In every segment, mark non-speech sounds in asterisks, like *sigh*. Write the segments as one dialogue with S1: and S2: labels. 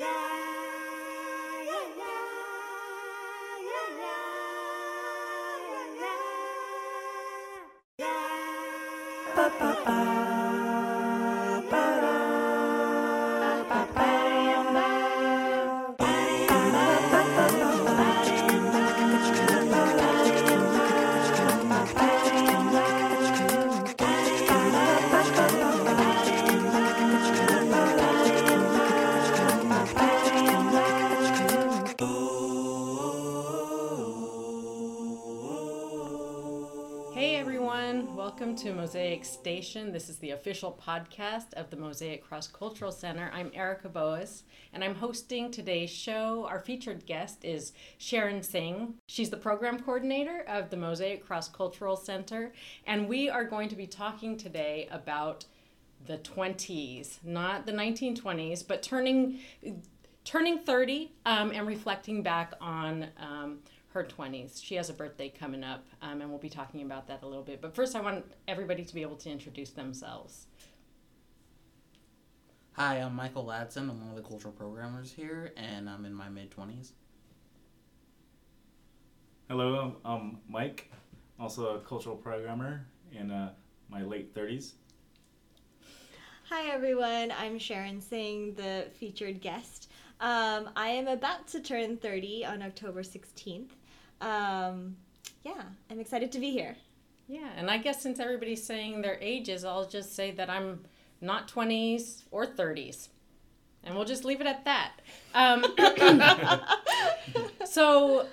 S1: Hey This is the official podcast of the Mosaic Cross Cultural Center. I'm Erica Boas and I'm hosting today's show. Our featured guest is Sharon Singh. She's the program coordinator of the Mosaic Cross Cultural Center, and we are going to be talking today about the 20s, not the 1920s, but turning turning 30 um, and reflecting back on um, her 20s. She has a birthday coming up, um, and we'll be talking about that a little bit. But first, I want everybody to be able to introduce themselves.
S2: Hi, I'm Michael Ladson. I'm one of the cultural programmers here, and I'm in my mid 20s.
S3: Hello, I'm Mike, also a cultural programmer in uh, my late 30s.
S4: Hi everyone, I'm Sharon Singh, the featured guest. Um, I am about to turn 30 on October 16th. Um, yeah, I'm excited to be here.
S1: Yeah, and I guess since everybody's saying their ages, I'll just say that I'm not 20s or 30s. And we'll just leave it at that. Um, *coughs* so,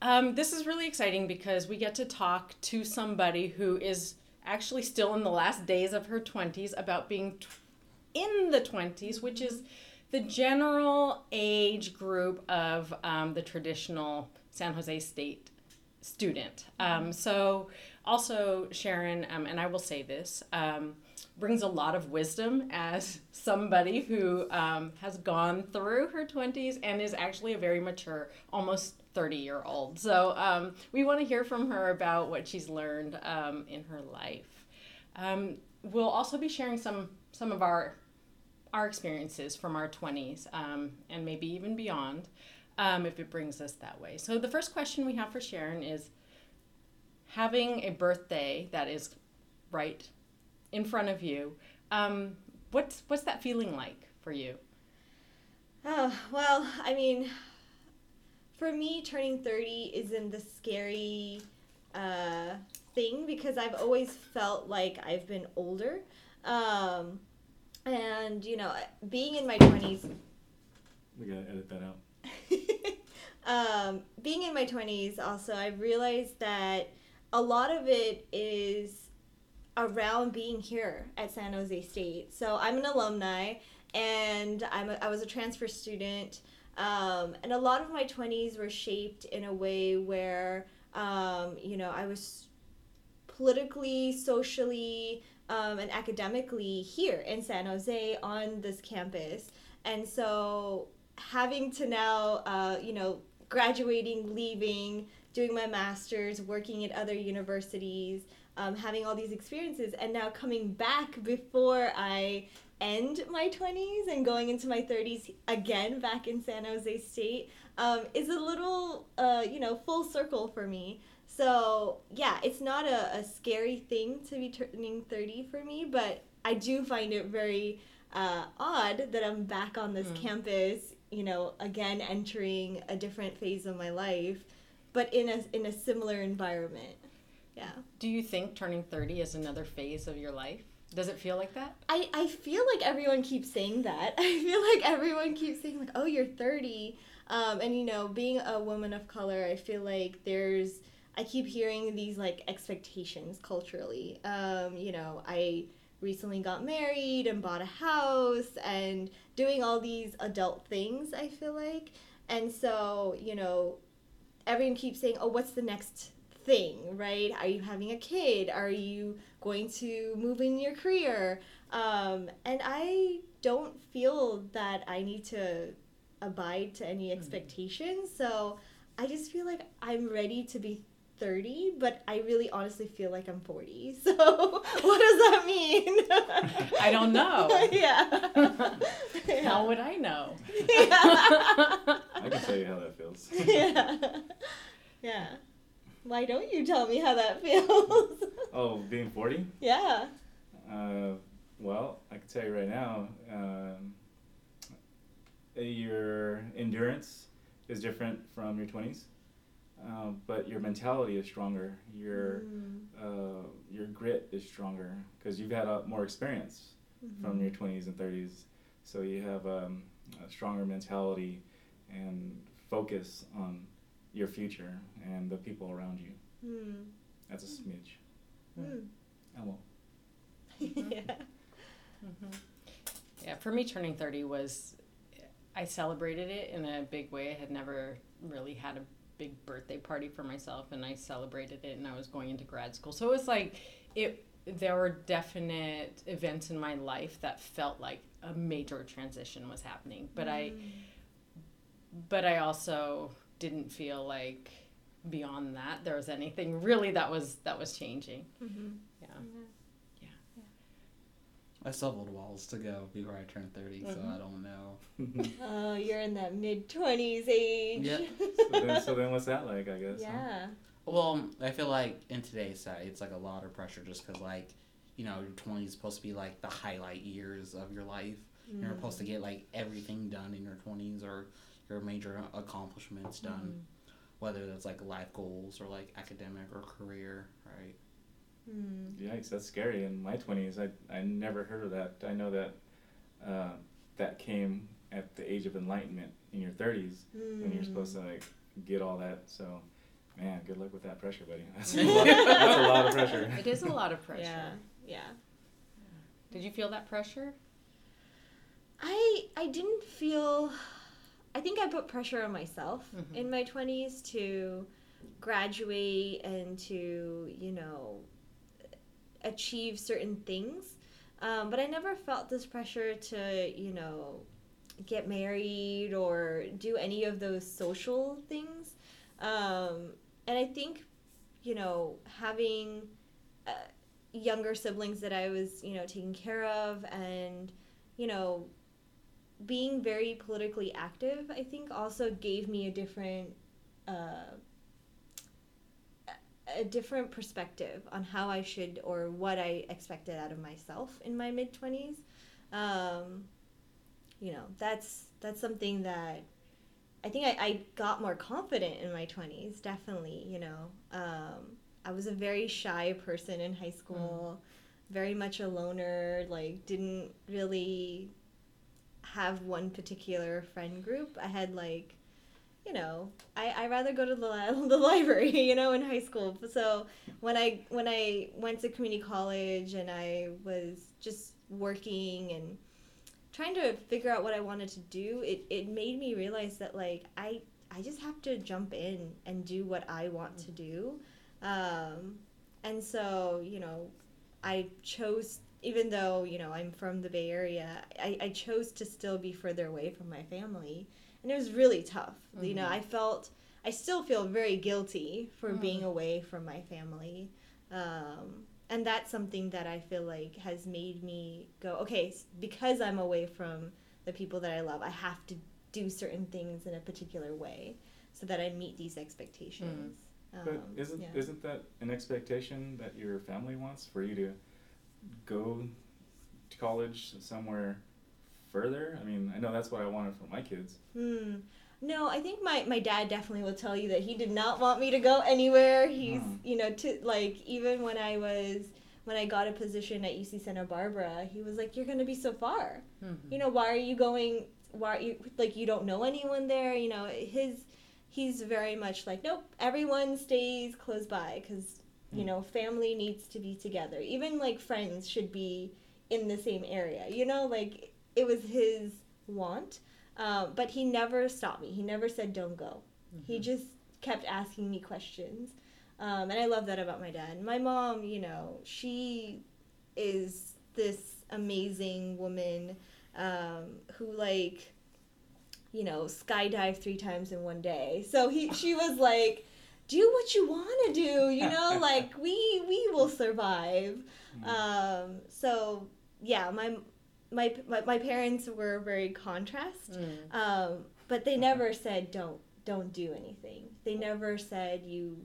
S1: um, this is really exciting because we get to talk to somebody who is actually still in the last days of her 20s about being t- in the 20s, which is the general age group of um, the traditional San Jose State student. Um, so, also, Sharon, um, and I will say this, um, brings a lot of wisdom as *laughs* somebody who um, has gone through her 20s and is actually a very mature, almost 30 year old. So, um, we want to hear from her about what she's learned um, in her life. We'll also be sharing some some of our our experiences from our 20s um, and maybe even beyond um, if it brings us that way. So, the first question we have for Sharon is having a birthday that is right in front of you. Um, what's, what's that feeling like for you?
S4: Oh, well, I mean, for me, turning 30 isn't the scary uh, thing because I've always felt like I've been older. Um, and, you know, being in my 20s,
S3: We gotta edit that out. *laughs*
S4: um, being in my 20s, also, I've realized that a lot of it is around being here at San Jose State. So I'm an alumni and I'm a, I was a transfer student. Um, and a lot of my 20s were shaped in a way where, um, you know, I was politically, socially, um, and academically here in San Jose on this campus. And so having to now, uh, you know, graduating, leaving, doing my master's, working at other universities, um, having all these experiences, and now coming back before I end my 20s and going into my 30s again back in San Jose State um, is a little, uh, you know, full circle for me. So, yeah, it's not a, a scary thing to be turning 30 for me, but I do find it very uh, odd that I'm back on this
S1: Mm.
S4: campus, you know, again entering a different phase of my life, but in a, in a similar environment. Yeah.
S1: Do you think turning 30 is another phase of your life? Does it feel like that?
S4: I, I feel like everyone keeps saying that. *laughs* I feel like everyone keeps saying like, "Oh, you're 30." Um, and you know, being a woman of color, I feel like there's I keep hearing these like expectations culturally. Um, you know, I recently got married and bought a house and doing all these adult things, I feel like. And so, you know, everyone keeps saying, "Oh, what's the next thing?" Right? Are you having a kid? Are you going to move in your career? Um, and I don't feel that I need to abide to any expectations. So I just feel like I'm ready to be 30, but I really honestly feel like I'm 40. *laughs* So, what does that mean? *laughs*
S1: I don't know. *laughs*
S4: yeah.
S1: How would I know?
S4: yeah.
S3: I can tell you how that feels.
S4: yeah. Yeah. Why don't you tell me how that feels?
S3: Oh, being 40?
S4: yeah.
S3: Uh, well, I can tell you right now, um, your endurance is different from your 20s, um, but your mentality is stronger. Your
S4: Mm.
S3: uh, your grit is stronger because you've had a, more experience from your 20s and 30s. So you have um, a stronger mentality and focus on your future and the people around you.
S4: Mm.
S3: That's a smidge.
S4: Mm.
S3: Elmo.
S4: yeah. *laughs*
S1: hmm Yeah, for me, turning 30 was, I celebrated it in a big way. I had never really had a big birthday party for myself, and I celebrated it, and I was going into grad school. So it was like, it, there were definite events in my life that felt like a major transition was happening. But I,
S4: Mm.
S1: but I also didn't feel like beyond that there was anything really that was that was changing.
S4: Mhm.
S1: Yeah.
S2: I still have a little whiles to go before I turn 30, so
S1: Mhm.
S2: I don't know. *laughs* *laughs*
S4: Oh, you're in that mid 20s age.
S2: Yeah. *laughs*
S3: So then, so then what's that like, I guess? huh?
S4: yeah.
S2: Well, I feel like in today's society, it's like a lot of pressure just because, like, you know, your 20s is supposed to be like the highlight years of your life. You're supposed to get like everything done in your 20s or your major accomplishments done, whether that's like life goals or like academic or career, right?
S4: Mm.
S3: Yikes, that's scary. In my 20s, I, I never heard of that. I know that uh, that came at the age of enlightenment in your 30s when you're supposed to like get all that. So, man, good luck with that pressure, buddy. *laughs* That's a lot, that's a lot of pressure.
S1: It is a lot of pressure.
S4: Yeah. Yeah.
S1: Did you feel that pressure?
S4: I I didn't feel I think I put pressure on myself
S1: Mhm.
S4: in my 20s to graduate and to, you know, achieve certain things. Um, but I never felt this pressure to, you know, get married or do any of those social things. Um, and I think, you know, having uh, younger siblings that I was, you know, taking care of and, you know, being very politically active, I think also gave me a different, uh, a different perspective on how I should or what I expected out of myself in my mid twenties. Um, you know, that's that's something that I think I, I got more confident in my twenties. Definitely, you know, um, I was a very shy person in high school, very much a loner. Like, didn't really have one particular friend group. I had like, you know, I I rather go to the li- *laughs* the library, you know, in high school. So when I when I went to community college and I was just working and trying to figure out what I wanted to do, it it made me realize that like I I just have to jump in and do what I want to do. Um, and so, you know, I chose even though you know I'm from the Bay Area, I, I chose to still be further away from my family, and it was really tough. You know,
S1: Mhm.
S4: I felt I still feel very guilty for
S1: Mm.
S4: being away from my family, um, and that's something that I feel like has made me go okay because I'm away from the people that I love. I have to do certain things in a particular way so that I meet these expectations.
S3: But
S4: Um,
S3: isn't
S4: yeah.
S3: isn't that an expectation that your family wants for you to go to college somewhere further? I mean, I know that's what I wanted for my kids.
S4: Hmm. No, I think my, my dad definitely will tell you that he did not want me to go anywhere. He's,
S3: Hmm.
S4: you know, to like even when I was when I got a position at UC Santa Barbara, he was like, "You're gonna be so far.
S1: Mm-hmm.
S4: You know, why are you going? Why are you like you don't know anyone there? You know, his he's very much like, nope, everyone stays close by because you
S3: Hmm.
S4: know family needs to be together. Even like friends should be in the same area. You know, like it was his want." Um, but he never stopped me. He never said, don't go. He just kept asking me questions. Um, and I love that about my dad. My mom, you know, she is this amazing woman um, who, like, you know, skydived three times in one day. So he, she was like, do what you want to do you know *laughs* like we we will survive um so yeah my my my, my parents were very contrast
S1: Mm.
S4: um but they never said don't don't do anything they never said you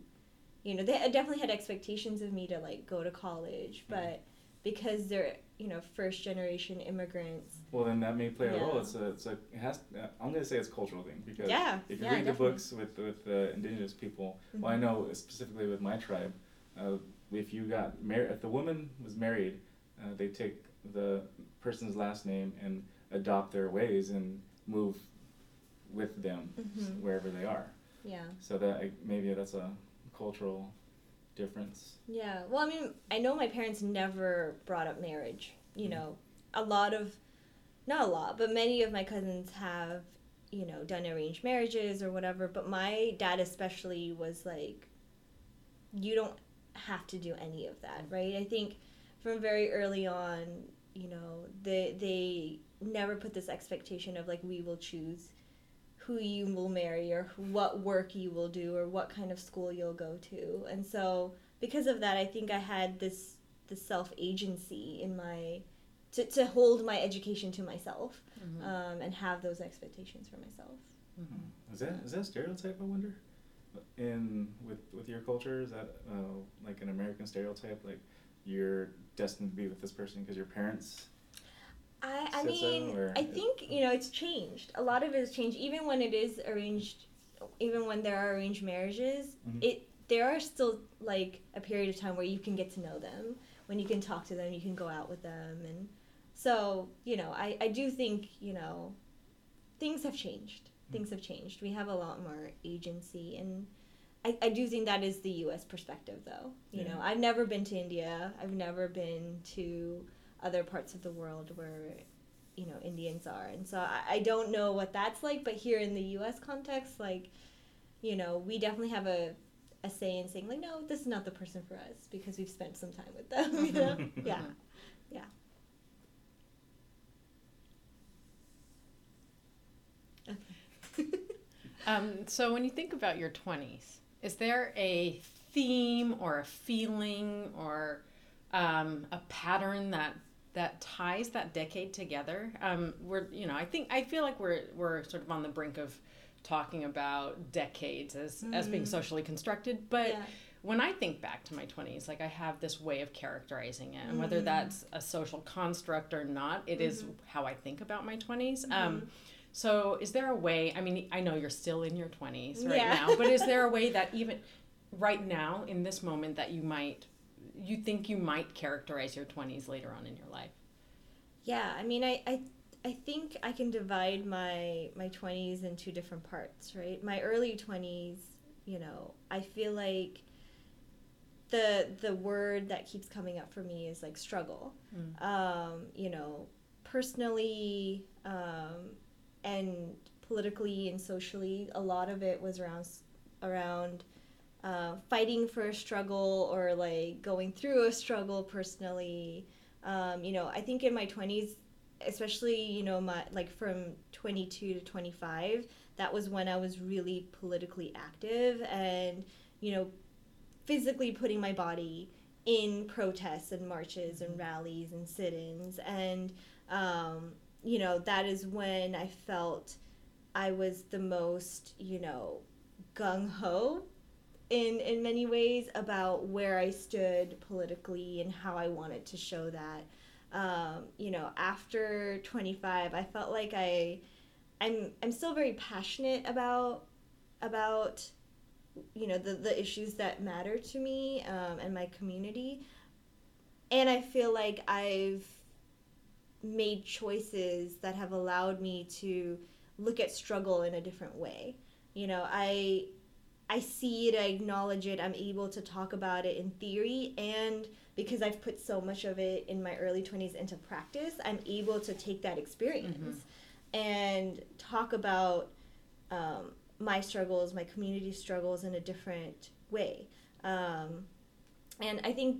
S4: you know they definitely had expectations of me to like go to college but because they're you know first generation immigrants
S3: Well, then that may play a role. It's a, it's a, it has. uh, I'm gonna say it's a cultural thing because
S4: yeah
S3: if you
S4: yeah,
S3: read
S4: definitely.
S3: the books with with the indigenous people, well, I
S4: Mhm.
S3: know specifically with my tribe, uh, if you got married, if the woman was married, uh, they take the person's last name and adopt their ways and move with them
S4: Mhm.
S3: wherever they are.
S4: yeah
S3: So that maybe that's a cultural difference.
S4: Yeah. Well, I mean, I know my parents never brought up marriage. You know, a lot of, not a lot, but many of my cousins have, you know, done arranged marriages or whatever. But my dad, especially, was like, you don't have to do any of that, right? I think from very early on, you know, they, they never put this expectation of like, we will choose who you will marry or who- what work you will do or what kind of school you'll go to. And so because of that, I think I had this this self agency in my to, to hold my education to myself
S1: Mhm.
S4: um, and have those expectations for myself.
S3: Is that is that a stereotype? I wonder. In with with your culture, is that uh, like an American stereotype? Like you're destined to be with this person because your parents.
S4: I, I
S3: Said so,
S4: mean, I think you know it's changed. A lot of it has changed. Even when it is arranged, even when there are arranged marriages,
S3: Mhm.
S4: it there are still like a period of time where you can get to know them, when you can talk to them, you can go out with them, and so you know, I I do think you know, things have changed. Things have changed. We have a lot more agency, and I I do think that is the U.S. perspective, though. You know, I've never been to India. I've never been to other parts of the world where you know Indians are, and so I, I don't know what that's like. But here in the U.S. context, like you know, we definitely have a a say in saying like, no, this is not the person for us because we've spent some time with them. *laughs* You know? *laughs* yeah, yeah. Okay. *laughs*
S1: Um, so when you think about your 20s, is there a theme or a feeling or um, a pattern that that ties that decade together? Um, we're, you know, I think I feel like we're we're sort of on the brink of talking about decades as as being
S4: Mm.
S1: socially constructed, but
S4: yeah.
S1: when I think back to my 20s, like I have this way of characterizing it, and whether
S4: Mm.
S1: that's a social construct or not, it is
S4: Mhm.
S1: how I think about my 20s.
S4: Mm-hmm.
S1: Um, so, is there a way? I mean, I know you're still in your 20s right
S4: Yeah.
S1: now, but is *laughs* there a way that even right now, in this moment, that you might, you think you might characterize your 20s later on in your life?
S4: Yeah, I mean, I, I, I think I can divide my my twenties into different parts, right? My early twenties, you know, I feel like the the word that keeps coming up for me is like struggle.
S1: Mm.
S4: Um, you know, personally, um, and politically and socially, a lot of it was around around uh, fighting for a struggle or like going through a struggle personally. Um, you know, I think in my 20s, especially, you know, my like from 22 to 25, that was when I was really politically active and, you know, physically putting my body in protests and marches and rallies and sit-ins and um, you know that is when I felt I was the most you know gung ho in in many ways about where I stood politically and how I wanted to show that. Um, you know, after 25, I felt like I I'm I'm still very passionate about about you know the the issues that matter to me um, and my community, and I feel like I've made choices that have allowed me to look at struggle in a different way. You know, I I see it, I acknowledge it, I'm able to talk about it in theory, and because I've put so much of it in my early 20s into practice, I'm able to take that experience and talk about um, my struggles, my community struggles in a different way. Um, and I think,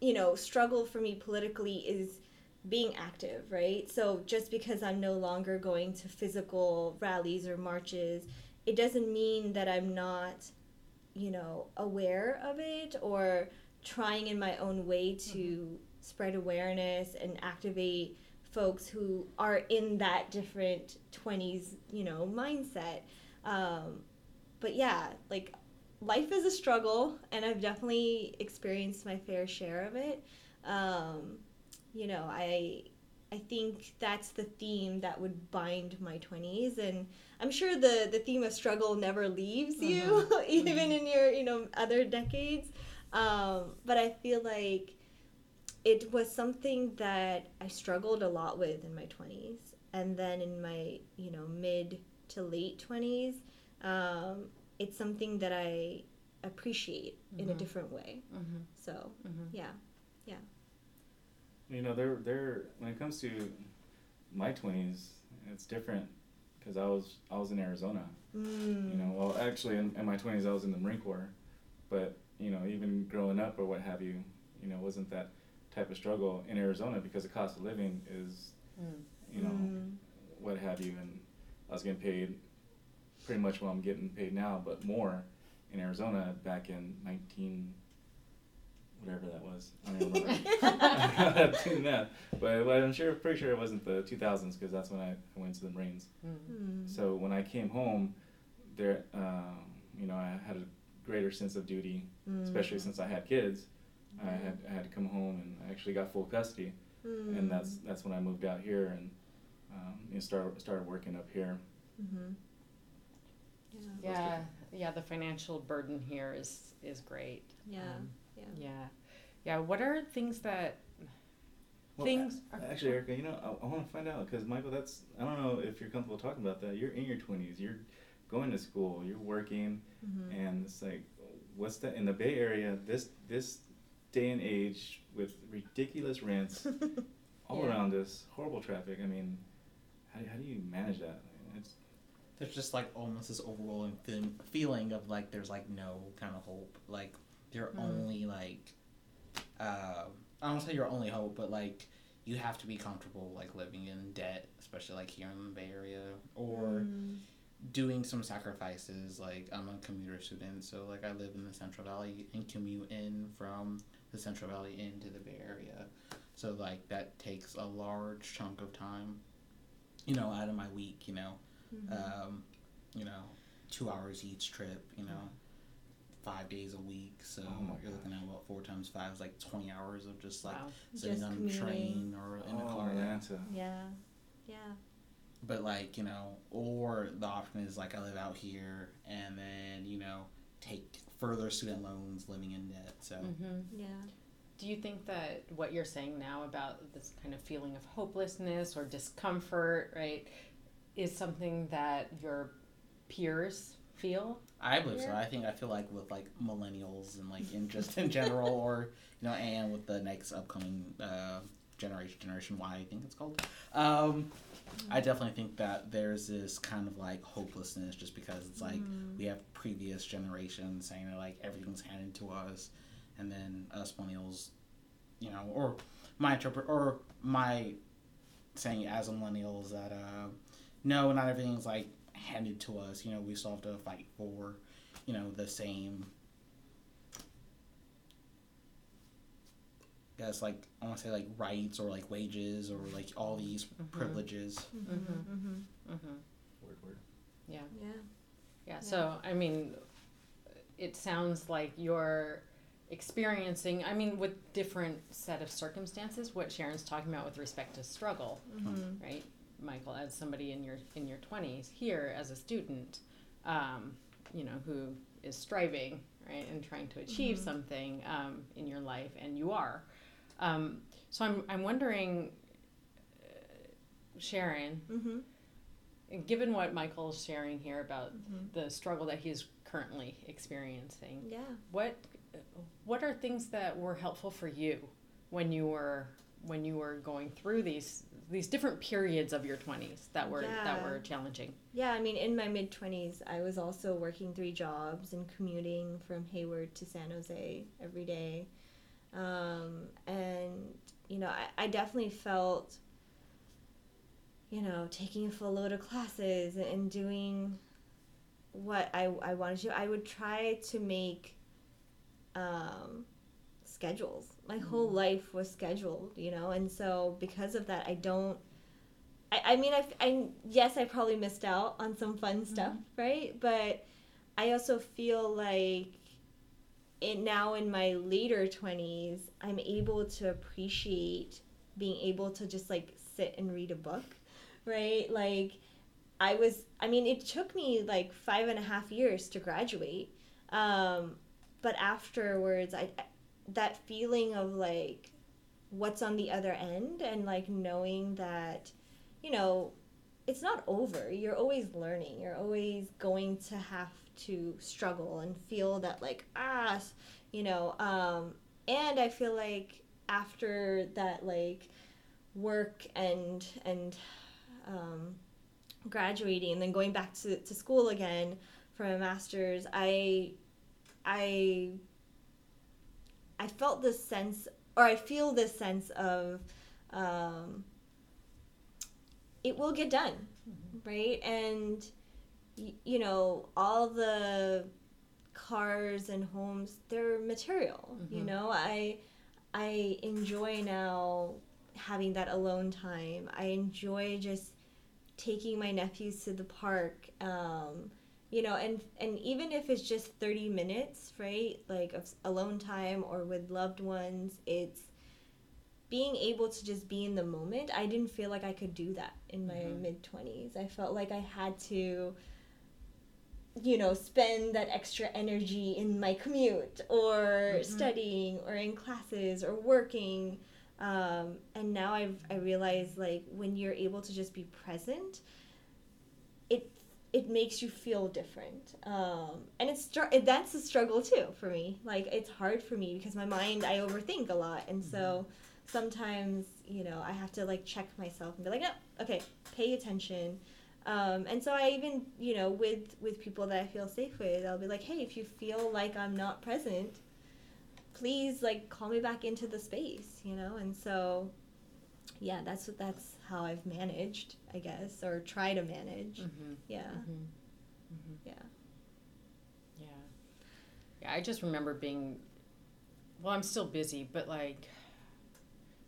S4: you know, struggle for me politically is being active, right? So just because I'm no longer going to physical rallies or marches, it doesn't mean that I'm not you know, aware of it or trying in my own way to mm-hmm. spread awareness and activate folks who are in that different 20s, you know, mindset. Um, but yeah, like life is a struggle, and I've definitely experienced my fair share of it. Um, you know, I I think that's the theme that would bind my 20s and I'm sure the the theme of struggle never leaves you mm-hmm. *laughs* even mm-hmm. in your, you know, other decades. Um, but I feel like it was something that I struggled a lot with in my 20s. And then in my, you know, mid to late 20s, um, it's something that I appreciate mm-hmm. in a mm-hmm. different way. Mm-hmm. So, mm-hmm. yeah, yeah.
S3: You know, they're, they're, when it comes to my 20s, it's different because I was, I was in Arizona. Mm. You know, well, actually, in, in my 20s, I was in the Marine Corps. But, you know, even growing up or what have you, you know, wasn't that type of struggle in Arizona because the cost of living is, mm. you know, mm. what have you. And I was getting paid pretty much what I'm getting paid now, but more in Arizona back in 19, whatever that was. I don't remember. *laughs* *laughs* doing that. But, but I'm sure, pretty sure it wasn't the 2000s because that's when I, I went to the Marines. Mm. So when I came home, there, um, you know, I had a greater sense of duty, mm. especially since I had kids. I had I had to come home and I actually got full custody, mm. and that's that's when I moved out here and um, you know, started started working up here. Mm-hmm.
S1: Yeah. yeah, yeah. The financial burden here is is great.
S4: Yeah, um,
S1: yeah, yeah, yeah. What are things that
S3: well, things? Actually, Erica, you know, I, I want to find out because Michael, that's I don't know if you're comfortable talking about that. You're in your twenties. You're going to school. You're working, mm-hmm. and it's like, what's that in the Bay Area? This this day and age with ridiculous rents *laughs* all yeah. around us, horrible traffic. I mean, how, how do you manage that? It's
S2: there's just like almost this overwhelming feeling of like there's like no kind of hope. Like you're mm. only like uh, I don't say your only hope, but like you have to be comfortable like living in debt, especially like here in the Bay Area, or mm. doing some sacrifices. Like I'm a commuter student, so like I live in the Central Valley and commute in from the Central Valley into the Bay Area. So like that takes a large chunk of time, you know, out of my week. You know, mm-hmm. um, you know, two hours each trip. You know, five days a week. So oh you're looking at what four times five is like twenty hours of just like wow. sitting just on a train or in oh, a car.
S4: Yeah. yeah, yeah.
S2: But like you know, or the option is like I live out here and then you know take further student loans, living in debt. So mm-hmm.
S4: yeah.
S1: Do you think that what you're saying now about this kind of feeling of hopelessness or discomfort, right, is something that your peers feel?
S2: I believe yeah. so. I think I feel like with like millennials and like in just in general, *laughs* or you know, and with the next upcoming uh, generation, Generation Y, I think it's called. Um, I definitely think that there's this kind of like hopelessness just because it's like mm. we have previous generations saying that like everything's handed to us, and then us millennials, you know, or my interpret or my saying as a millennial is that uh, no, not everything's like handed to us. You know, we still have to fight for, you know, the same guess like I want to say like rights or like wages or like all these mm-hmm. privileges. Mm-hmm. Mm-hmm.
S3: mm-hmm. Word, word.
S1: Yeah. Yeah. Yeah. So I mean, it sounds like you're experiencing. I mean, with different set of circumstances. What Sharon's talking about with respect to struggle, mm-hmm. right? Michael, as somebody in your in your twenties, here as a student, um, you know, who is striving, right, and trying to achieve mm-hmm. something um, in your life, and you are. Um, so I'm, I'm wondering, uh, Sharon, mm-hmm. given what Michael's sharing here about mm-hmm. the struggle that he's currently experiencing,
S4: yeah,
S1: what what are things that were helpful for you when you were when you were going through these these different periods of your 20s that were yeah. that were challenging
S4: yeah i mean in my mid 20s i was also working three jobs and commuting from hayward to san jose every day um, and, you know, I, I definitely felt, you know, taking a full load of classes and doing what I, I wanted to, I would try to make um, schedules. My whole life was scheduled, you know, and so because of that, I don't. I, I mean, I, I yes, I probably missed out on some fun stuff, right? But I also feel like it now in my later 20s, I'm able to appreciate being able to just like sit and read a book, right? Like, I was, I mean, it took me like five and a half years to graduate. Um, but afterwards, I, that feeling of like what's on the other end and like knowing that, you know, it's not over. You're always learning. You're always going to have to struggle and feel that like ah, you know. Um, and I feel like after that like work and and um, graduating and then going back to, to school again for a master's, I I I felt this sense or I feel this sense of um, it will get done, right? And y- you know, all the cars and homes, they're material. You
S1: Mhm.
S4: know, I I enjoy now having that alone time. I enjoy just taking my nephews to the park. Um, you know, and and even if it's just 30 minutes, right? Like of alone time or with loved ones, it's being able to just be in the moment. I didn't feel like I could do that in my
S1: Mhm.
S4: mid 20s. I felt like I had to you know, spend that extra energy in my commute or
S1: Mhm.
S4: studying or in classes or working. Um, and now I've, I realize like when you're able to just be present, it makes you feel different. Um, and it's that's a struggle too for me. Like it's hard for me because my mind I overthink a lot, and so sometimes you know I have to like check myself and be like, no, okay, pay attention. Um, and so I even, you know, with with people that I feel safe with, I'll be like, hey, if you feel like I'm not present, please like call me back into the space, you know. And so, yeah, that's what that's how I've managed, I guess, or try to manage.
S1: Mm-hmm.
S4: Yeah,
S1: Mm-hmm.
S4: yeah.
S1: Yeah. Yeah, I just remember being well, I'm still busy, but like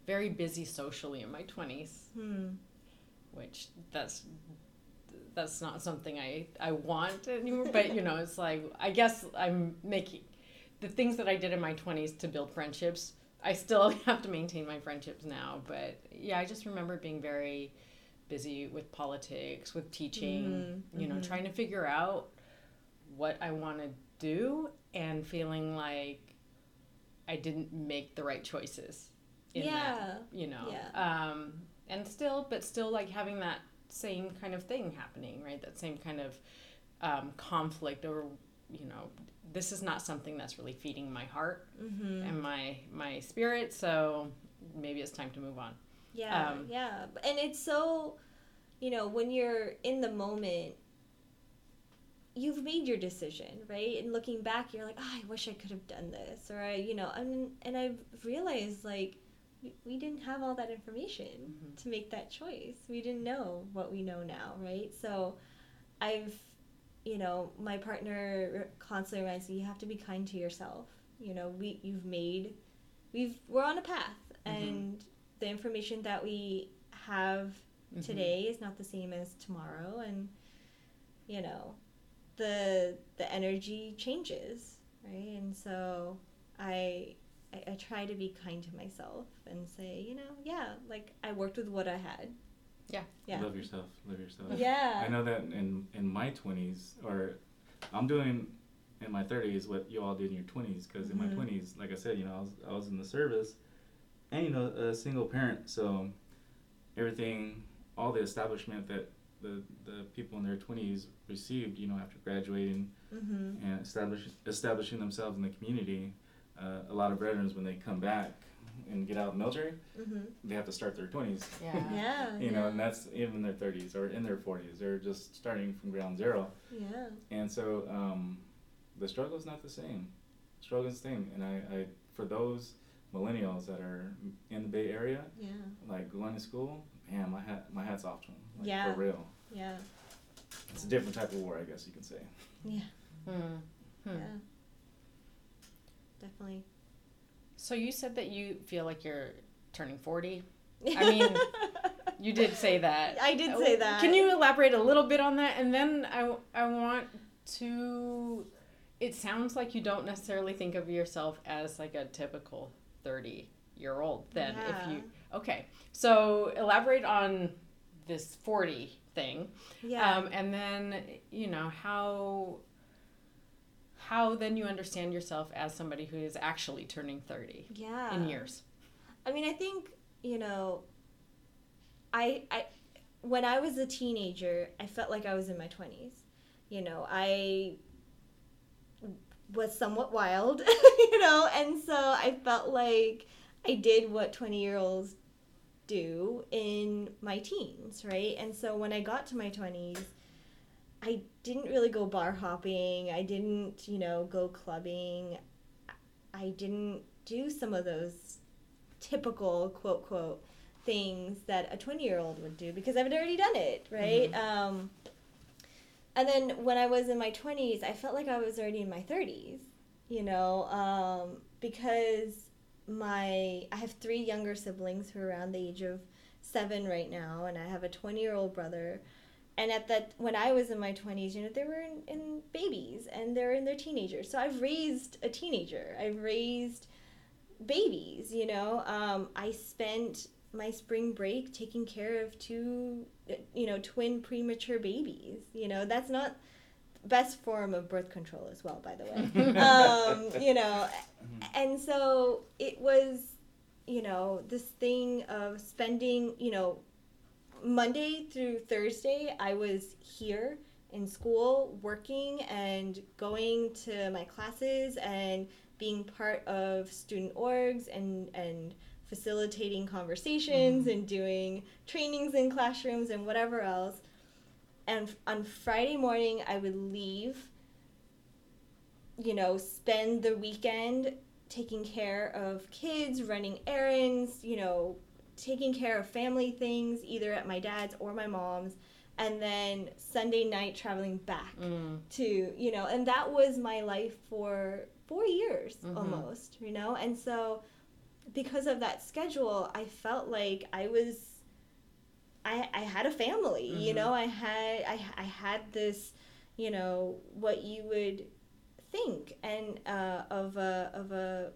S1: very busy socially in my 20s,
S4: Hmm.
S1: which that's that's not something I I want anymore, but you know, it's like I guess I'm making the things that I did in my 20s to build friendships. I still *laughs* have to maintain my friendships now, but yeah, I just remember being very busy with politics, with teaching,
S4: Mhm,
S1: you know,
S4: mhm.
S1: trying to figure out what I want to do and feeling like I didn't make the right choices in that,
S4: Yeah.
S1: you know.
S4: Yeah.
S1: Um, and still, but still like having that same kind of thing happening, right? That same kind of um, conflict over, you know, this is not something that's really feeding my heart
S4: Mm-hmm.
S1: and my my spirit, so maybe it's time to move on.
S4: Yeah,
S1: Um,
S4: yeah. And it's so, you know, when you're in the moment, you've made your decision, right? And looking back, you're like, oh, I wish I could have done this. Or, I, you know, and, and I've realized, like, we, we didn't have all that information
S1: Mhm.
S4: to make that choice. We didn't know what we know now, right? So I've, you know, my partner constantly reminds me, you have to be kind to yourself. You know, we, you've made, we've, we're on a path.
S1: Mhm.
S4: And the information that we have
S1: Mhm.
S4: today is not the same as tomorrow and you know the the energy changes right and so I, I i try to be kind to myself and say you know yeah like i worked with what i had yeah
S3: Love yourself. Love yourself.
S4: yeah
S3: I know that in in my twenties, or I'm doing in my thirties what you all did in your twenties. Because in my
S4: Mhm.
S3: twenties, like I said, you know, I was I was in the service, and you know, a single parent, so everything, all the establishment that the the people in their twenties received, you know, after graduating
S4: mm-hmm.
S3: and establish, establishing themselves in the community, uh, a lot of veterans when they come back and get out of the military,
S4: Mm-hmm.
S3: they have to start their twenties.
S1: Yeah. *laughs*
S4: yeah
S3: you know,
S4: yeah.
S3: and that's even their 30s or in their 40s. They're just starting from ground zero.
S4: yeah
S3: And so um, the struggle is not the same. struggle is the same. And I, I, for those millennials that are in the Bay Area,
S4: yeah
S3: like going to school, man, my hat, my hat's off to them. Like,
S4: Yeah.
S3: For real.
S4: yeah
S3: it's a different type of war, I guess you can say.
S4: Yeah.
S1: Hmm.
S4: Yeah. Definitely.
S1: So you said that you feel like you're turning 40. *laughs* I mean, you did say that.
S4: I did say that.
S1: Can you elaborate a little bit on that? And then I, I want to. It sounds like you don't necessarily think of yourself as like a typical 30 year old then. If you. Okay. So elaborate on this 40 thing.
S4: Yeah.
S1: Um, and then, you know, how. How then you understand yourself as somebody who is actually turning 30
S4: yeah.
S1: in years?
S4: I mean, I think you know. I I when I was a teenager, I felt like I was in my twenties. You know, I was somewhat wild, *laughs* you know, and so I felt like I did what twenty year olds do in my teens, right? And so when I got to my twenties, I didn't really go bar hopping. I didn't, you know, go clubbing. I didn't do some of those typical quote quote things that a 20 year old would do because I've already done it, right? Um, and then when I was in my 20s, I felt like I was already in my 30s, you know, um, because my I have three younger siblings who are around the age of seven right now, and I have a 20 year old brother. And at that, when I was in my 20s, you know, they were in, in babies and they're in their teenagers. So I've raised a teenager. I've raised babies, you know. Um, I spent my spring break taking care of two, you know, twin premature babies. You know, that's not best form of birth control as well, by the way. *laughs* um, you know, and so it was, you know, this thing of spending, you know, Monday through Thursday, I was here in school working and going to my classes and being part of student orgs and and facilitating conversations mm-hmm. and doing trainings in classrooms and whatever else. And on Friday morning, I would leave, you know, spend the weekend taking care of kids, running errands, you know, taking care of family things, either at my dad's or my mom's, and then Sunday night traveling back
S1: Mm.
S4: to, you know, and that was my life for four years
S1: Mhm.
S4: almost, you know, and so because of that schedule, I felt like I was. I, I had a family, you
S1: Mhm.
S4: know. I had I, I had this, you know, what you would think and uh, of a of a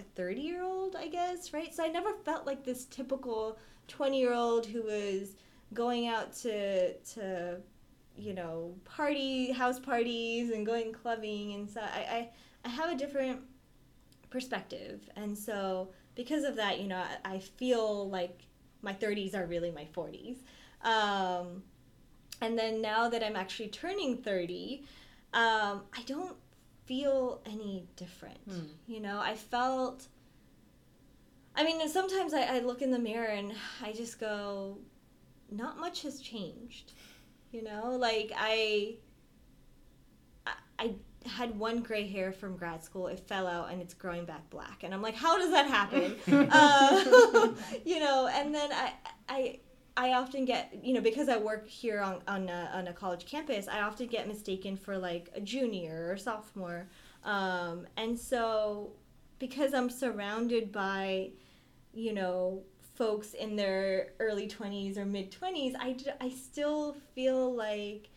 S4: a 30 year old i guess right? So i never felt like this typical 20 year old who was going out to to you know party house parties and going clubbing and so i i, I have a different perspective. And so because of that you know i, I feel like my 30s are really my 40s um, and then now that i'm actually turning 30 um, i don't feel any different
S1: Hmm.
S4: you know? I felt i mean sometimes I, I look in the mirror and i just go not much has changed you know? Like i i, I had one gray hair from grad school it fell out and it's growing back black. And i'm like how does that happen? *laughs* Uh, *laughs* you know? And then i i I often get, you know, because I work here on on a, on a college campus, I often get mistaken for like a junior or sophomore, um, and so because I'm surrounded by, you know, folks in their early twenties or mid twenties, I, I still feel like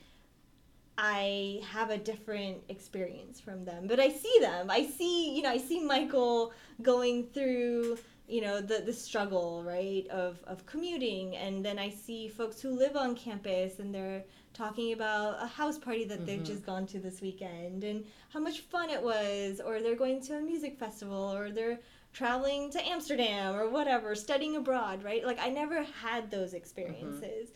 S4: I have a different experience from them. But I see them. I see, you know, I see Michael going through you know the the struggle right of of commuting. And then i see folks who live on campus and they're talking about a house party that they've
S1: Mhm.
S4: just gone to this weekend and how much fun it was. Or they're going to a music festival or they're traveling to amsterdam or whatever studying abroad right? Like i never had those experiences.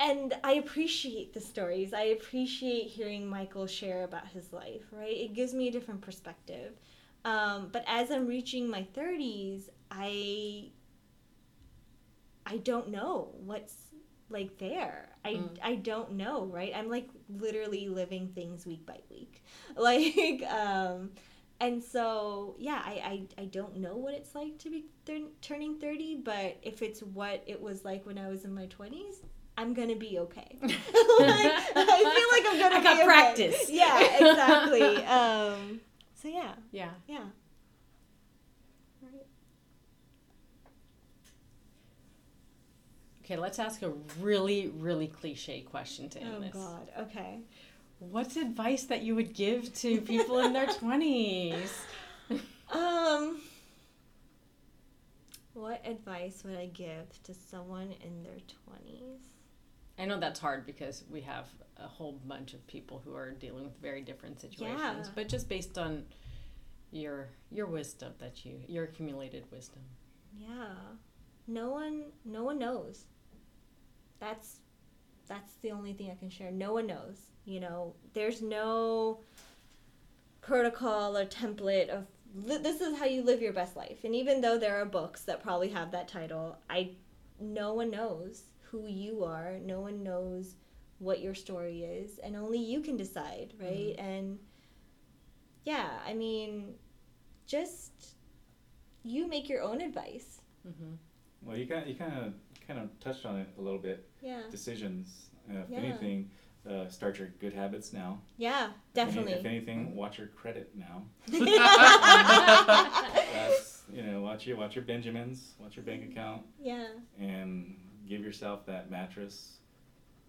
S4: And i appreciate the stories. I appreciate hearing michael share about his life right? It gives me a different perspective um, but as I'm reaching my 30s, I I don't know what's like there. I
S1: Mm.
S4: I don't know, right? I'm like literally living things week by week. *laughs* Like um and so yeah, I I, I don't know what it's like to be thir- turning 30, but if it's what it was like when I was in my 20s, I'm gonna be okay. *laughs* like, I feel like I'm gonna *laughs*
S1: I got
S4: be okay.
S1: practice.
S4: Yeah, exactly. um, so yeah,
S1: Yeah.
S4: yeah. Right.
S1: Okay, let's ask a really, really cliche question to end
S4: Oh
S1: this.
S4: God. Okay.
S1: What's advice that you would give to people in their *laughs* 20s?
S4: Um. What advice would I give to someone in their twenties?
S1: I know that's hard because we have a whole bunch of people who are dealing with very different situations,
S4: Yeah.
S1: but just based on your your wisdom that you your accumulated wisdom.
S4: Yeah. No one no one knows. That's that's the only thing I can share. No one knows. You know, there's no protocol or template of this is how you live your best life. And even though there are books that probably have that title, I no one knows who you are. No one knows what your story is, and only you can decide, right? And yeah, I mean, just you make your own advice.
S1: hmm
S3: Well, you kind you kind of kind of touched on it a little bit.
S4: Yeah.
S3: Decisions. Uh, if
S4: Yeah.
S3: anything, uh, start your good habits now.
S4: Yeah,
S3: If any-
S4: definitely.
S3: If anything, watch your credit now.
S4: yeah. *laughs* *laughs*
S3: That's you know, watch your watch your Benjamins, watch your bank account, Yeah. and give yourself that mattress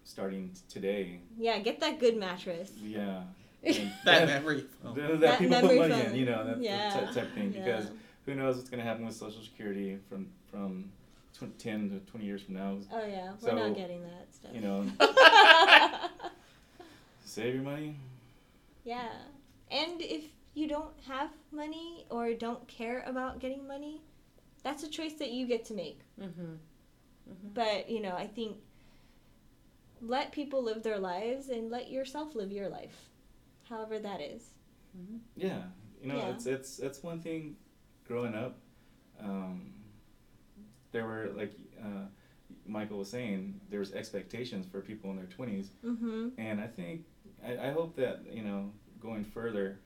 S3: starting t- today.
S4: Yeah, get that good mattress.
S3: Yeah. *laughs* And
S2: That memory. foam.
S3: that, that
S4: That
S3: people put
S4: memory
S3: money
S4: foam.
S3: in, you know, that,
S4: Yeah.
S3: that type, type of thing.
S4: Yeah.
S3: Because who knows what's going to happen with Social Security from from tw- ten to twenty years from now.
S4: Oh yeah, we're
S3: So,
S4: not getting that stuff.
S3: You know, *laughs* save your money.
S4: yeah. And if you don't have money or don't care about getting money, that's a choice that you get to make. Mm-hmm.
S1: Hmm
S4: But, you know, I think let people live their lives and let yourself live your life. However that is.
S3: Yeah, you know,
S4: Yeah.
S3: it's it's it's one thing growing up. Um, there were like uh, Michael was saying, there was expectations for people in their twenties,
S4: Mhm.
S3: and I think I, I hope that you know going further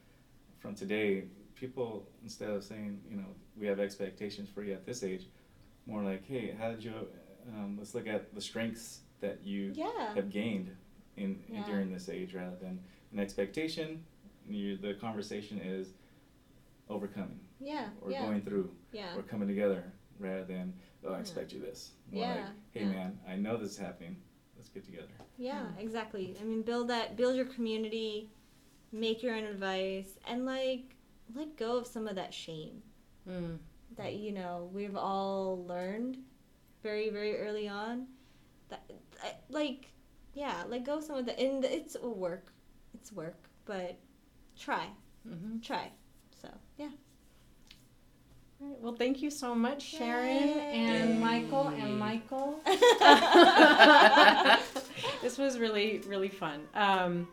S3: from today, people instead of saying you know we have expectations for you at this age, more like hey, how did you? Um, let's look at the strengths that you
S4: Yeah.
S3: have gained in, in
S4: Yeah.
S3: during this age rather than an expectation. You, the conversation is overcoming
S4: Yeah.
S3: or
S4: yeah.
S3: going through
S4: yeah.
S3: or coming together rather than oh I
S4: Yeah.
S3: expect you this. More
S4: Yeah,
S3: like hey
S4: yeah.
S3: man, I know this is happening. Let's get together.
S4: Yeah, exactly. I mean, build that, build your community, make your own advice, and like let go of some of that shame
S1: Mm.
S4: that you know we've all learned very, very early on. That, I- like, yeah, let go some of the, and it's a work, it's work, but try,
S1: hmm
S4: try. So yeah.
S1: Right. Well, thank you so much, Sharon
S4: Yay.
S1: and Michael and Michael. *laughs* *laughs* this was really, really fun. Um,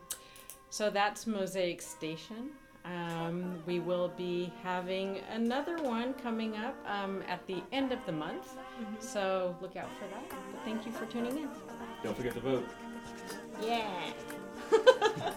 S1: so that's Mosaic Station. Um, we will be having another one coming up um, at the end of the month. So look out for that. But thank you for tuning in.
S3: Don't forget to vote.
S4: yeah. *laughs*